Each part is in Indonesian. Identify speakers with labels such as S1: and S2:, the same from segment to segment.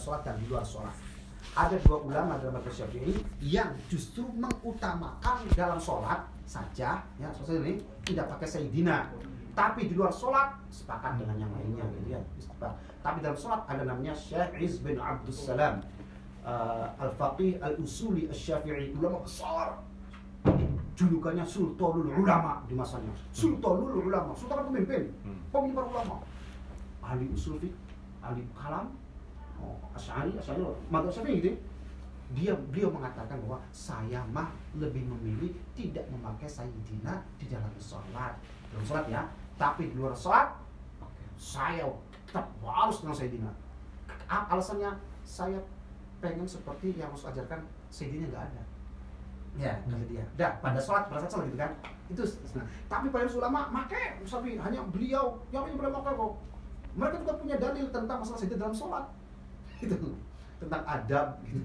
S1: sholat dan di luar sholat. Ada dua ulama dalam mazhab Syafi'i yang justru mengutamakan dalam sholat saja, ya selesai ini tidak pakai sayyidina. Tapi di luar sholat sepakat dengan yang lainnya gitu ya. Tapi dalam sholat ada namanya Syekh Iz bin Abdus Salam uh, Al-Faqih Al-Usuli Al-Syafi'i ulama besar julukannya Sultanul Ulama di masanya Sultanul Ulama Sultan pemimpin
S2: Hmm.
S1: pemimpin para ulama ahli usul fiqh ahli kalam asyari asyari. Madzhab syafi'i gitu ya. dia beliau mengatakan bahwa saya mah lebih memilih tidak memakai sayyidina di dalam sholat. Dalam sholat ya. Tapi di luar sholat saya tetap harus dengan sayyidina. Alasannya? Saya pengen seperti yang harus ajarkan sayyidina nggak ada. Ya kata dia. Dah pada sholat pada sholat gitu kan. Itu nah, tapi para ulama make tapi hanya beliau yang ini boleh pakai kok. Mereka juga punya dalil tentang masalah sayyidina dalam sholat itu tentang adab gitu.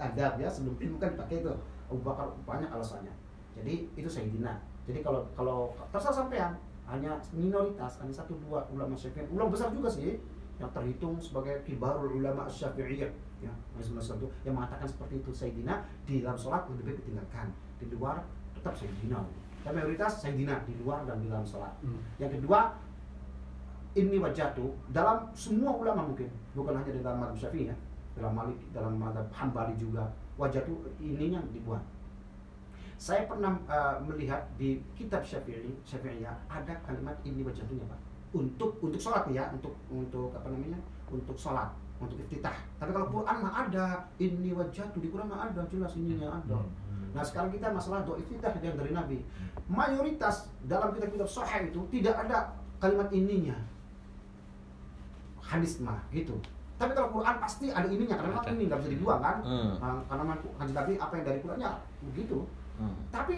S1: adab ya sebelum ilmu kan dipakai itu. Abu Bakar banyak alasannya. Jadi itu sayyidina. Jadi kalau kalau terserah sampean. Hanya minoritas hanya satu dua ulama syafi'i. Ulama besar juga sih yang terhitung sebagai kibarul ulama syafi'iyah. Ya itu yang mengatakan seperti itu. Sayyidina di dalam sholat lebih baik ditinggalkan. Di luar tetap sayyidina. Dan mayoritas sayyidina di luar dan di dalam sholat. Yang kedua ini wajah tuh dalam semua ulama mungkin bukan hanya di dalam madhab syafi'i ya dalam malik dalam madhab hambali juga wajah tuh ininya dibuat. Saya pernah uh, melihat di kitab syafi'i syafi'iyah ada kalimat ini wajahnya pak. Untuk untuk sholat nih ya untuk untuk apa namanya untuk sholat untuk iftitah. Tapi kalau Quran mah ada ini wajah tuh di Quran mah ada jelas ininya ada. Nah sekarang kita masalah doa iftitah yang dari Nabi. Mayoritas dalam kitab-kitab sahih itu tidak ada kalimat ininya Hadis mah gitu. Tapi kalau Quran pasti ada ininya Karena
S2: Ada.
S1: ini nggak bisa dibuang kan?
S2: Hmm.
S1: Nah, Karena hadis Nabi apa yang dari Qurannya begitu.
S2: Hmm.
S1: Tapi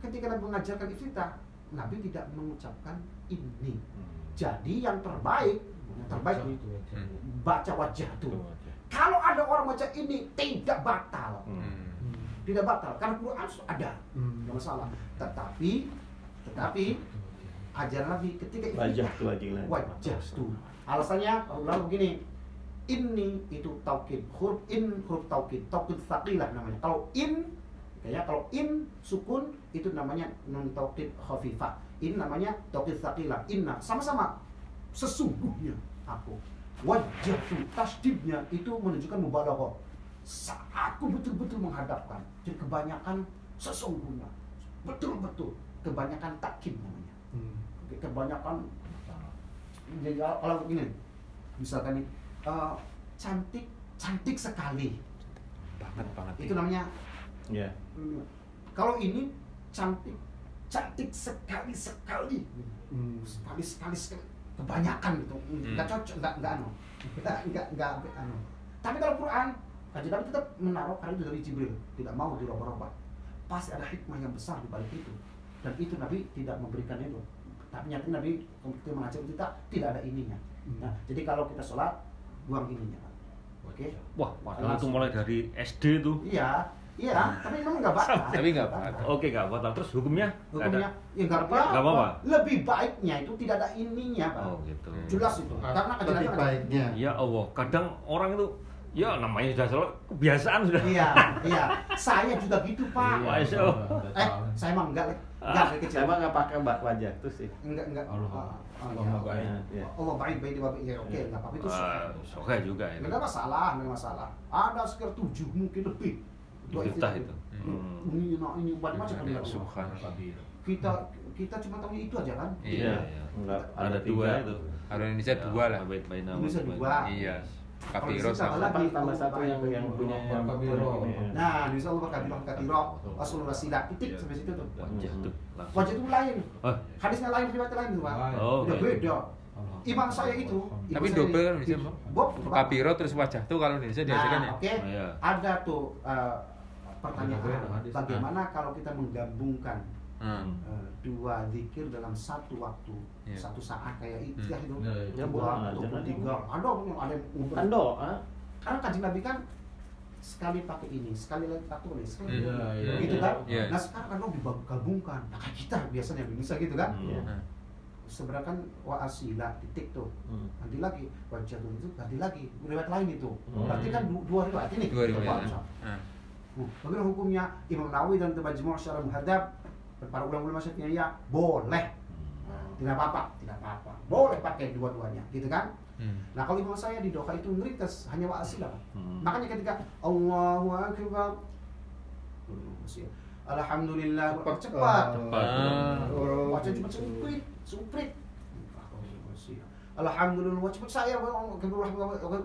S1: ketika Nabi mengajarkan iftitah Nabi tidak mengucapkan ini. Jadi yang terbaik Yang terbaik itu. Baca wajah tuh Kalau ada orang baca ini tidak batal.
S2: Hmm.
S1: tidak batal karena Quran ada nggak masalah. Tetapi tetapi ajaran Nabi ketika
S3: Wajah
S1: iftitah,
S3: tuh lah.
S1: wajah tuh alasannya ulama begini ini itu taukid huruf in huruf taukid taukid saqilah namanya. Kalau in kayaknya kalau in sukun itu namanya nun taukid khafifah. Ini namanya taukid saqilah inna sama-sama. Sesungguhnya aku wajah tuh tasdidnya itu menunjukkan mubalaghah. Aku betul-betul menghadapkan jadi kebanyakan sesungguhnya. Betul-betul kebanyakan takkid namanya kebanyakan jadi kalau- kalau begini misalkan nih eh, cantik cantik sekali.
S2: Banget banget.
S1: Itu namanya
S3: Ya.
S1: hmm, kalau ini cantik cantik sekali sekali. Sekali sekali sekali. Kebanyakan gitu nggak cocok nggak nggak anu nggak nggak nggak anu. Tapi kalau Quran kajian Nabi tetap menaruh karena itu dari Jibril. Tidak mau dirubah-rubah pasti ada hikmah yang besar di balik itu. Dan itu Nabi tidak memberikan itu tapi nyatanya Nabi ketika mengajar kita tidak ada ininya. Nah jadi kalau kita sholat buang ininya oke?
S2: Wah padahal itu mulai dari SD tuh
S1: iya iya tapi memang nggak batal.
S4: Tapi nggak batal.
S2: oke nggak batal. Terus hukumnya?
S1: Hukumnya?
S2: Ada.
S1: Ya nggak apa
S2: apa-apa.
S1: lebih baiknya itu tidak ada ininya pak.
S2: Oh gitu.
S1: Jelas itu. Karena kajian
S5: lebih baiknya
S2: ya Allah kadang orang itu ya namanya sudah selalu kebiasaan sudah.
S1: Iya, iya. Saya juga gitu, Pak.
S2: Iya.
S1: Eh, saya mah enggak. Enggak dari kecil.
S3: Saya mah nggak pakai wajah tuh sih.
S1: Enggak, enggak.
S4: Allah.
S1: Ah, ah,
S4: Allah
S1: iya.
S4: baik.
S3: Iya.
S1: Allah baik, baik, baik. Ya, oke, enggak apa-apa itu.
S2: Ah, Oke juga itu
S1: Enggak masalah, enggak masalah. Ada sekitar tujuh mungkin lebih. Dua
S2: iftitah itu.
S1: Hmm. Ini, nah, ini macam-macam kan.
S4: Ya,
S1: Allah.
S4: subhanallah.
S1: Kita kita cuma tahu itu aja kan?
S2: iya
S3: Iya.
S2: iya.
S3: Enggak,
S2: ada
S3: ada
S2: dua itu
S4: Kalau Indonesia dua lah.
S2: Bait baina
S1: Indonesia dua.
S4: Iya. Kapiro sama.
S1: lagi,
S3: Tambah satu yang yang punya yang
S4: Kabiro.
S3: ini.
S1: Nah, di Allah berkatiro, berkatiro, Rasulullah sila, titik sampai situ tuh.
S2: wajah tuh
S1: Wajah itu lain,
S2: oh
S1: hadisnya lain, riwayatnya lain tuh, Pak.
S2: Oh,
S1: Udah
S2: baik.
S1: beda. Imam saya itu,
S4: Tapi double kan Indonesia, Bang?
S1: Bob,
S4: Kapiro terus wajah tuh kalau Indonesia diajarkan
S1: Nah,
S4: ya.
S1: oke.
S2: Iya.
S1: Ada tuh uh, pertanyaan, bagaimana kalau kita menggabungkan
S4: Hmm.
S1: uh, dua zikir dalam satu waktu,
S4: Iya.
S1: satu saat kayak itu
S4: Hmm.
S1: ya itu.
S3: Ya,
S1: dua atau
S3: aja.
S1: tiga, ada yang ada yang umur.
S3: Kan doa.
S1: Karena kajian Nabi kan sekali pakai ini, sekali lagi tak tulis, sekali
S4: Iya,
S1: ini.
S4: iya,
S1: gitu
S4: iya.
S1: kan?
S4: Iya.
S1: Nah sekarang kan digabungkan, nah, kayak kita biasanya bisa gitu kan?
S3: Iya.
S4: Hmm.
S1: sebenarnya kan wa asila titik tuh
S3: Hmm.
S1: nanti lagi wajah itu ganti lagi riwayat lain itu
S3: Hmm.
S1: berarti kan du- dua riwayat ini
S4: Dua riwayat. Nah,
S1: Hmm. Bagaimana hukumnya Imam Nawawi dan Majmu' Syarah Muhadzab para ulama-ulama Syafi'iyah ya boleh Nah, tidak apa-apa tidak apa-apa boleh pakai dua-duanya gitu kan
S4: hmm.
S1: nah kalau imam saya di doha itu ngerites hanya wa
S3: Hmm.
S1: makanya ketika Allahu Akbar Alhamdulillah
S5: Cepat,
S1: cepat
S2: Cepat.
S4: Ah.
S1: Baca cepat suprit, suprit. Alhamdulillah cepat saya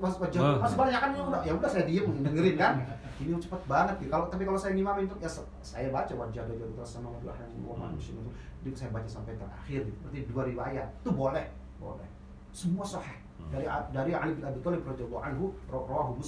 S1: pas wajah
S2: Wah.
S1: masih banyak kan ya udah ya udah saya diem dengerin kan. Ini cepat banget nih. Kalau tapi kalau saya ngimam itu ya saya baca wajah wajah terus sama wajah wa manusia itu itu saya baca sampai terakhir gitu. berarti dua riwayat itu boleh boleh. Semua sahih. Dari dari Ali bin Abi Thalib radhiyallahu anhu rawahu